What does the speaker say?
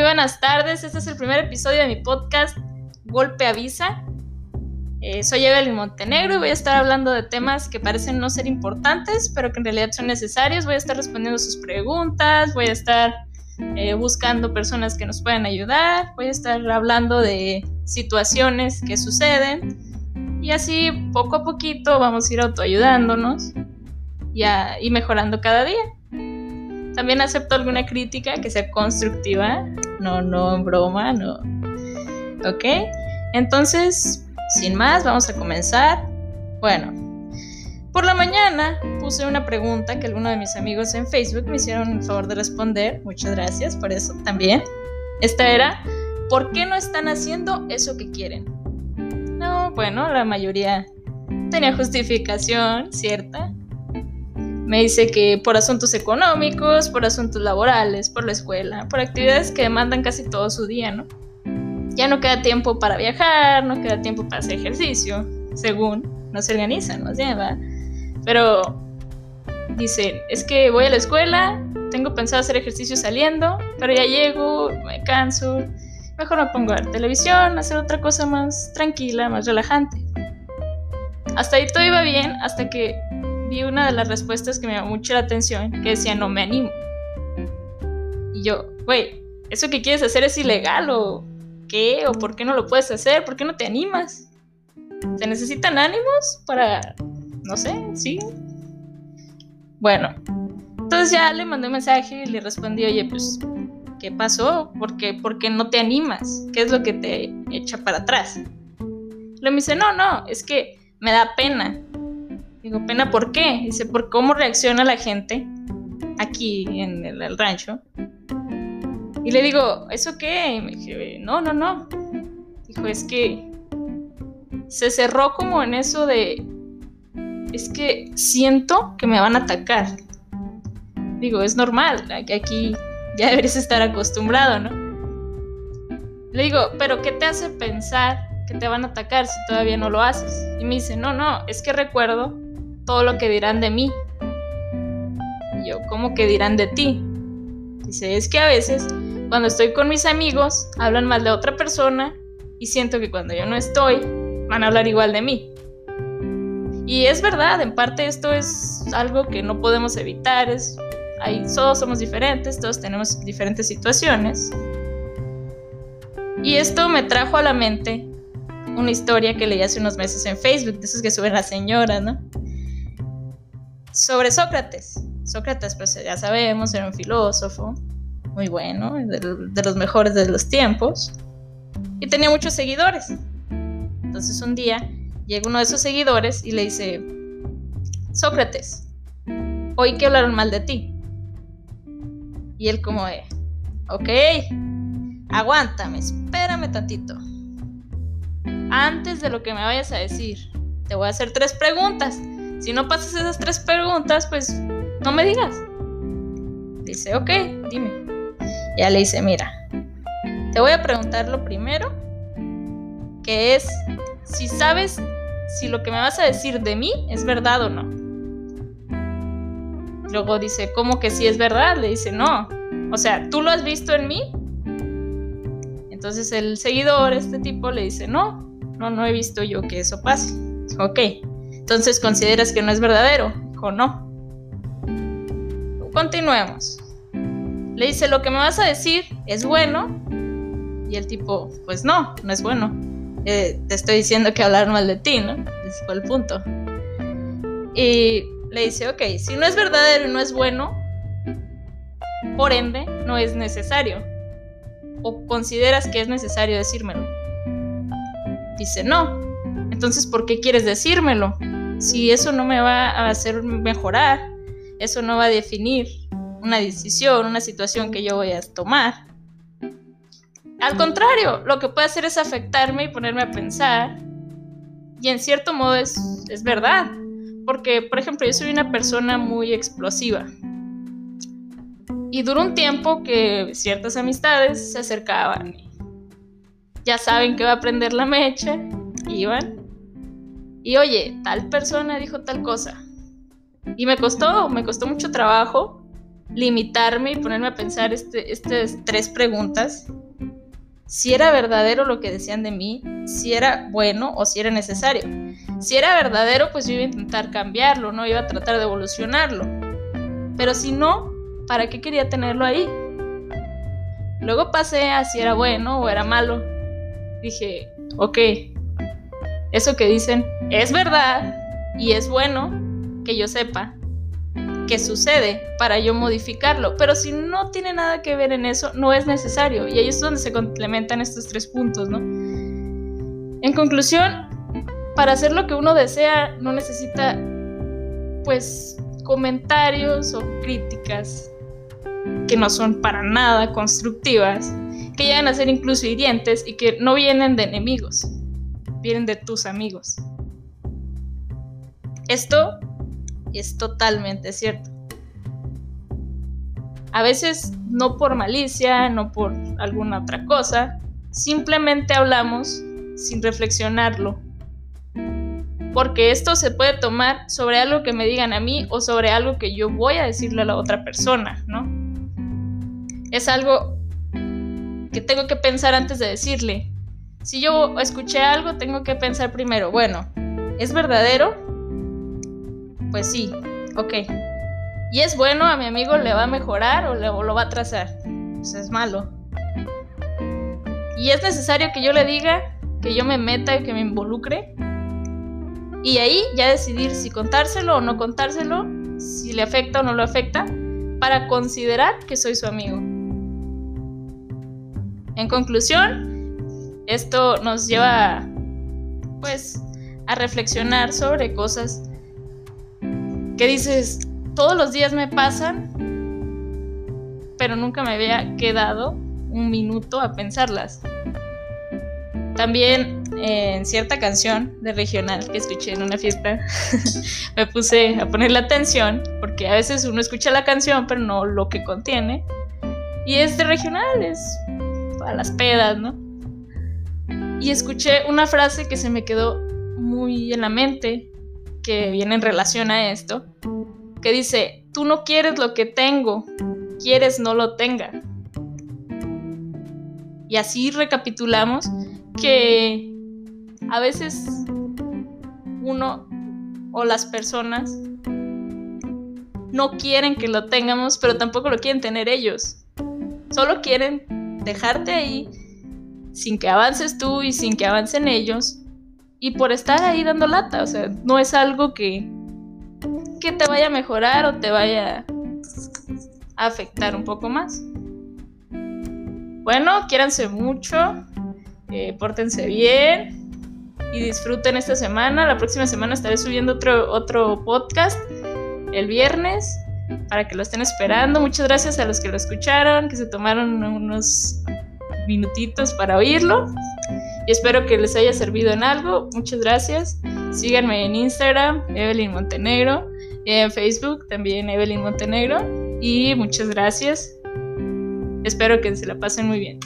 buenas tardes. Este es el primer episodio de mi podcast Golpe Avisa. Eh, soy Evelyn Montenegro y voy a estar hablando de temas que parecen no ser importantes, pero que en realidad son necesarios. Voy a estar respondiendo sus preguntas, voy a estar eh, buscando personas que nos puedan ayudar, voy a estar hablando de situaciones que suceden y así poco a poquito vamos a ir autoayudándonos y, y mejorando cada día. También acepto alguna crítica que sea constructiva, no, no en broma, no. ¿Ok? Entonces, sin más, vamos a comenzar. Bueno, por la mañana puse una pregunta que algunos de mis amigos en Facebook me hicieron el favor de responder. Muchas gracias por eso también. Esta era, ¿por qué no están haciendo eso que quieren? No, bueno, la mayoría tenía justificación, ¿cierta? Me dice que por asuntos económicos, por asuntos laborales, por la escuela, por actividades que demandan casi todo su día, ¿no? Ya no queda tiempo para viajar, no queda tiempo para hacer ejercicio, según no se organizan, no sé, ¿va? Pero dice, es que voy a la escuela, tengo pensado hacer ejercicio saliendo, pero ya llego, me canso, mejor me pongo a ver televisión, hacer otra cosa más tranquila, más relajante. Hasta ahí todo iba bien, hasta que vi una de las respuestas que me llamó mucho la atención, que decía, no me animo. Y yo, güey, ¿eso que quieres hacer es ilegal o qué? ¿O por qué no lo puedes hacer? ¿Por qué no te animas? ¿Se necesitan ánimos para, no sé, sí? Bueno, entonces ya le mandé un mensaje y le respondí, oye, pues, ¿qué pasó? ¿Por qué, ¿Por qué no te animas? ¿Qué es lo que te echa para atrás? Le me dice, no, no, es que me da pena. Digo, pena, ¿por qué? Dice, por cómo reacciona la gente aquí en el, rancho. Y le digo, ¿eso qué? Y me dije, no, no, no. Dijo, es que se cerró como en eso de, es que siento que me van a atacar. Digo, es normal, aquí ya deberías estar acostumbrado, ¿no? Le digo, pero ¿qué te hace pensar que te van a atacar si todavía no lo haces? Y me dice, no, no, es que recuerdo todo lo que dirán de mí. Yo, ¿cómo que dirán de ti? Dice, es que a veces cuando estoy con mis amigos hablan mal de otra persona y siento que cuando yo no estoy van a hablar igual de mí. Y es verdad, en parte esto es algo que no podemos evitar, es, todos somos diferentes, todos tenemos diferentes situaciones. Y esto me trajo a la mente una historia que leí hace unos meses en Facebook, de esos que suben las señoras, ¿no? Sobre Sócrates. Sócrates, pues ya sabemos, era un filósofo muy bueno, de, los mejores de los tiempos, y tenía muchos seguidores. Entonces un día llega uno de esos seguidores y le dice, Sócrates, oí que hablaron mal de ti. Y él como, de, ok, aguántame, espérame tantito. Antes de lo que me vayas a decir, te voy a hacer tres preguntas si no pasas esas tres preguntas, pues no me digas. Dice, ok, dime. Ya le dice, mira, te voy a preguntar lo primero, que es si sabes si lo que me vas a decir de mí es verdad o no. Luego dice, ¿cómo que si es verdad? Le dice, no. O sea, ¿tú lo has visto en mí? Entonces el seguidor, este tipo, le dice, no, no, no he visto yo que eso pase. Ok, entonces consideras que no es verdadero o no. Continuemos. Le dice, lo que me vas a decir es bueno. Y el tipo, pues no, no es bueno. Eh, te estoy diciendo que hablar mal de ti, ¿no? Ese el punto. Y le dice, ok, si no es verdadero y no es bueno, por ende, no es necesario. ¿O consideras que es necesario decírmelo? Dice, no. Entonces, ¿por qué quieres decírmelo? Si eso no me va a hacer mejorar, eso no va a definir una decisión, una situación que yo voy a tomar. Al contrario, lo que puede hacer es afectarme y ponerme a pensar. Y en cierto modo es, es verdad. Porque, por ejemplo, yo soy una persona muy explosiva. Y duró un tiempo que ciertas amistades se acercaban. ya saben que va a prender la mecha. Iban y oye, tal persona dijo tal cosa. Y me costó, me costó mucho trabajo limitarme y ponerme a pensar este, estas tres preguntas si era verdadero lo que decían de mí, si era bueno o si era necesario. Si era verdadero, pues yo iba a intentar cambiarlo, no iba a tratar de evolucionarlo. Pero si no, ¿para qué quería tenerlo ahí? Luego pasé a si era bueno o era malo. Dije, ok, eso que dicen es verdad y es bueno que yo sepa qué sucede para yo modificarlo. Pero si no tiene nada que ver en eso, no es necesario. Y ahí es donde se complementan estos tres puntos, ¿no? En conclusión, para hacer lo que uno desea, no necesita, pues, comentarios o críticas que no son para nada constructivas, que llegan a ser incluso hirientes y que no vienen de enemigos, vienen de tus amigos. Esto es totalmente cierto. A veces no por malicia, no por alguna otra cosa, simplemente hablamos sin reflexionarlo. Porque esto se puede tomar sobre algo que me digan a mí o sobre algo que yo voy a decirle a la otra persona, ¿no? Es algo que tengo que pensar antes de decirle. Si yo escuché algo, tengo que pensar primero, bueno, ¿es verdadero? pues sí, ok. ¿Y es bueno a mi amigo le va a mejorar o, le, lo va a trazar? Pues es malo. ¿Y es necesario que yo le diga, que yo me meta, y que me involucre? Y ahí ya decidir si contárselo o no contárselo, si le afecta o no lo afecta, para considerar que soy su amigo. En conclusión, esto nos lleva pues a reflexionar sobre cosas que dices, todos los días me pasan, pero nunca me había quedado un minuto a pensarlas. También en cierta canción de regional que escuché en una fiesta, me puse a poner la atención, porque a veces uno escucha la canción, pero no lo que contiene. Y es de regional, es para las pedas, ¿no? Y escuché una frase que se me quedó muy en la mente, que viene en relación a esto, que dice, tú no quieres lo que tengo, quieres no lo tenga. Y así recapitulamos que a veces uno o las personas no quieren que lo tengamos, pero tampoco lo quieren tener ellos. Solo quieren dejarte ahí sin que avances tú y sin que avancen ellos y por estar ahí dando lata, o sea, no es algo que, que te vaya a mejorar o te vaya a afectar un poco más. Bueno, quiéranse mucho, eh, pórtense bien y disfruten esta semana. La próxima semana estaré subiendo otro, otro podcast el viernes para que lo estén esperando. Muchas gracias a los que lo escucharon, que se tomaron unos minutitos para oírlo y espero que les haya servido en algo. Muchas gracias. Síganme en Instagram, Evelyn Montenegro, en Facebook también Evelyn Montenegro y muchas gracias. Espero que se la pasen muy bien.